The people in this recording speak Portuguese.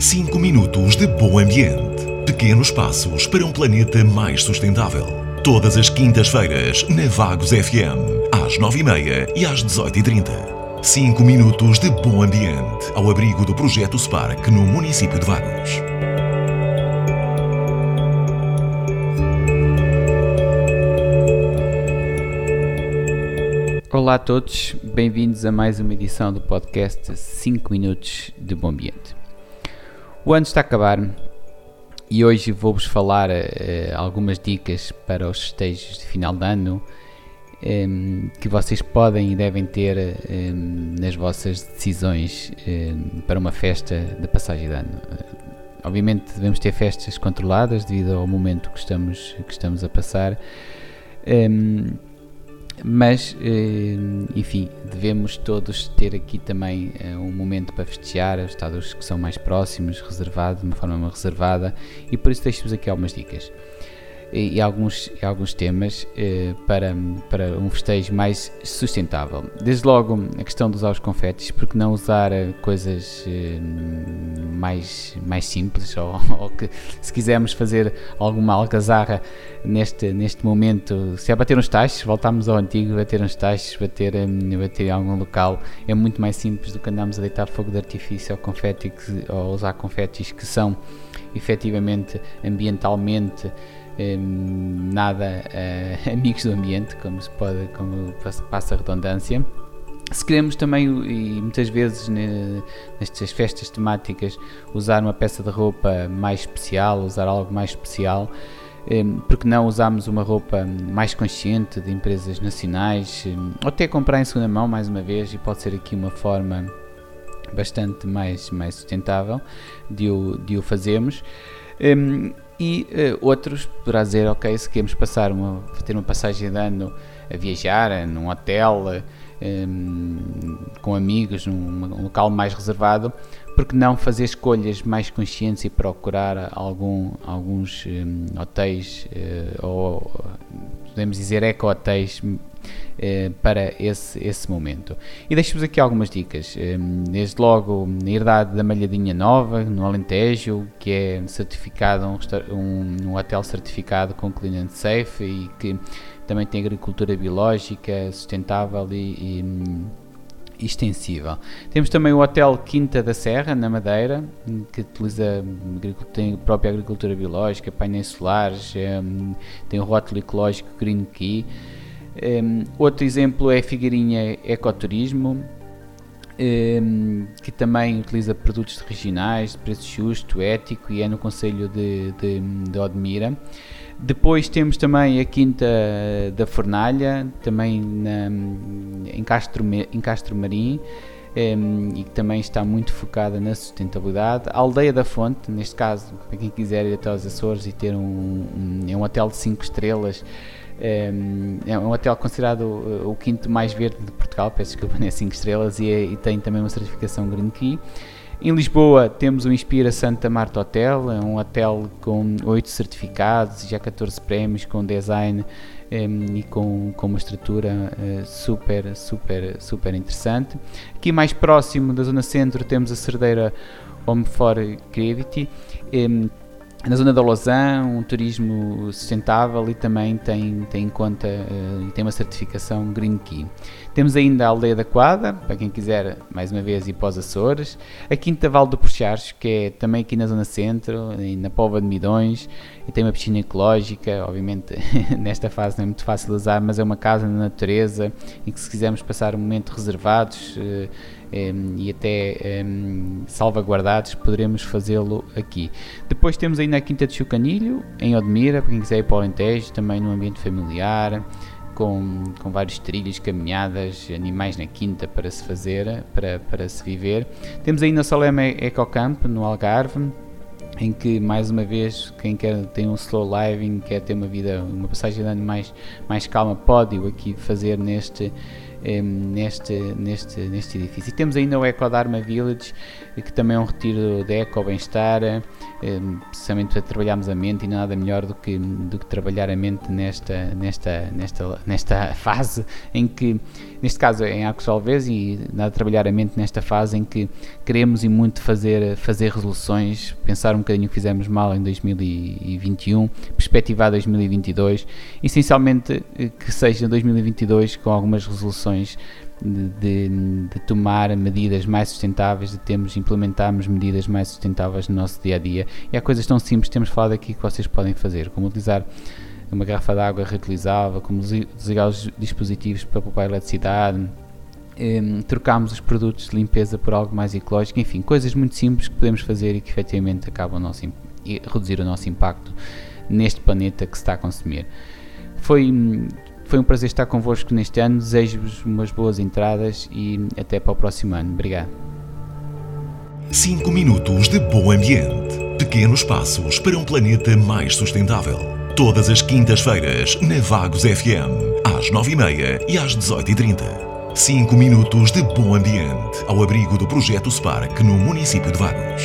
5 minutos de bom ambiente. Pequenos passos para um planeta mais sustentável. Todas as quintas-feiras, na Vagos FM, às 9h30 e às 18h30. 5 minutos de bom ambiente, ao abrigo do projeto Spark no município de Vagos. Olá a todos, bem-vindos a mais uma edição do podcast 5 Minutos de Bom Ambiente. O ano está a acabar e hoje vou-vos falar uh, algumas dicas para os festejos de final de ano um, ehm, que vocês podem e devem ter um, ehm, nas vossas decisões um, ehm, para uma festa de passagem de ano. Uh, obviamente devemos ter festas controladas devido ao momento que estamos, que estamos a passar mas eh, enfim, devemos todos ter aqui também eh, um momento para festejar, os estados que são mais próximos, reservado, de uma forma reservada, e por isso deixo-vos aqui algumas dicas e, e alguns, e alguns temas eh, para, para um festejo mais sustentável. Desde logo a questão de usar os confetes, porque não usar eh, coisas eh, mais, mais simples, ou, ou, que se quisermos fazer alguma algazarra neste, neste momento, se é bater uns tachos, voltamos ao antigo, bater uns tachos, bater, bater em algum local, é muito mais simples do que andarmos a deitar fogo de artifício ou, confete ou usar confetes que são efetivamente ambientalmente nada amigos do ambiente, como se pode, como passa a redundância. Se queremos também, e muitas vezes nestas festas temáticas, usar uma peça de roupa mais especial, usar algo mais especial, porque não usamos uma roupa mais consciente de empresas nacionais, ou até comprar em segunda mão, mais uma vez, e pode ser aqui uma forma bastante mais, mais sustentável de o, de o fazermos e uh, outros poderá dizer, ok, se queremos passar uma, ter uma passagem de ano a viajar num hotel um, ehm, com amigos, num, local mais reservado, porque não fazer escolhas mais conscientes e procurar algum, alguns um, hotéis uh, ou podemos dizer eco-hotéis eh, para esse, esse momento. E deixo-vos aqui algumas dicas. Eh, desde logo, a herdade da Malhadinha Nova, no Alentejo, que é certificado, um, um, hotel certificado com Clean Safe e que também tem agricultura biológica sustentável e, e extensível. Temos também o Hotel Quinta da Serra, na Madeira, que utiliza tem própria agricultura biológica, painéis solares, eh, tem o rótulo ecológico Green Key. Um, outro exemplo é Figueirinha Ecoturismo, um, que também utiliza produtos regionais, de preço justo, ético e é no Conselho de, de, de Odmira. Depois temos também a Quinta da Fornalha, também na, em, Castro, em Castro Marim, um, e que também está muito focada na sustentabilidade. A Aldeia da Fonte, neste caso, para quem quiser ir até aos Açores e ter um, um, é um hotel de 5 estrelas é um hotel considerado uh, o quinto mais verde de Portugal, peço desculpa, né, 5 estrelas, e, é, e, tem também uma certificação Green Key. Em Lisboa temos o Inspira Santa Marta Hotel, é um hotel com 8 certificados, já 14 prémios, com design um, e com, com uma estrutura uh, super, super, super interessante. Aqui mais próximo da zona centro temos a Cerdeira Home for Creativity. Um, na zona da Lausanne, um turismo sustentável e também tem, tem em conta uh, tem uma certificação Green Key. Temos ainda a Aldeia da Quadra, para quem quiser mais uma vez ir para os Açores, a Quinta Val do Porcharcho, que é também aqui na zona centro, na Pova de Midões, e tem uma piscina ecológica, obviamente nesta fase não é muito fácil usar, mas é uma casa na natureza, e que se quisermos passar um momento reservados, uh, um, e até um, salvaguardados, poderemos fazê-lo aqui. Depois temos ainda a Quinta de Chucanilho, em Odmira, para quem quiser ir para o Alentejo, também num ambiente familiar, com, com vários trilhos, caminhadas, animais na quinta para se fazer, para, para se viver. Temos ainda o Salema Ecocamp, no Algarve, em que mais uma vez quem quer tem um slow living, quer ter uma vida, uma passagem de ano mais, mais calma, pode o aqui fazer neste neste, neste, neste edifício. E temos ainda o Ecodarma Village, que também é um retiro de eco-bem-estar, precisamente para trabalharmos a mente e nada melhor do que, do que trabalhar a mente nesta, nesta, nesta, nesta fase em que neste caso em Arcos Alves e a trabalhar a mente nesta fase em que queremos e muito fazer, fazer resoluções, pensar um bocadinho o que fizemos mal em 2021, perspectivar 2022, essencialmente eh, que seja 2022 com algumas resoluções de, de, tomar medidas mais sustentáveis, de termos, implementarmos medidas mais sustentáveis no nosso dia a dia. E há coisas tão simples temos falado aqui que vocês podem fazer, como utilizar uma garrafa de água reutilizável, como desligar os dispositivos para poupar eletricidade, ehm, trocamos os produtos de limpeza por algo mais ecológico, enfim, coisas muito simples que podemos fazer e que efetivamente acabam a nosso, reduzir o nosso impacto neste planeta que se está a consumir. Foi foi um prazer estar convosco neste ano. Desejo-vos umas boas entradas e até para o próximo ano. Obrigado. 5 minutos de bom ambiente. Pequenos passos para um planeta mais sustentável. Todas as quintas-feiras, na Vagos FM, às 9h30 e às 18h30. 5 minutos de bom ambiente ao abrigo do projeto Spark no município de Vagos.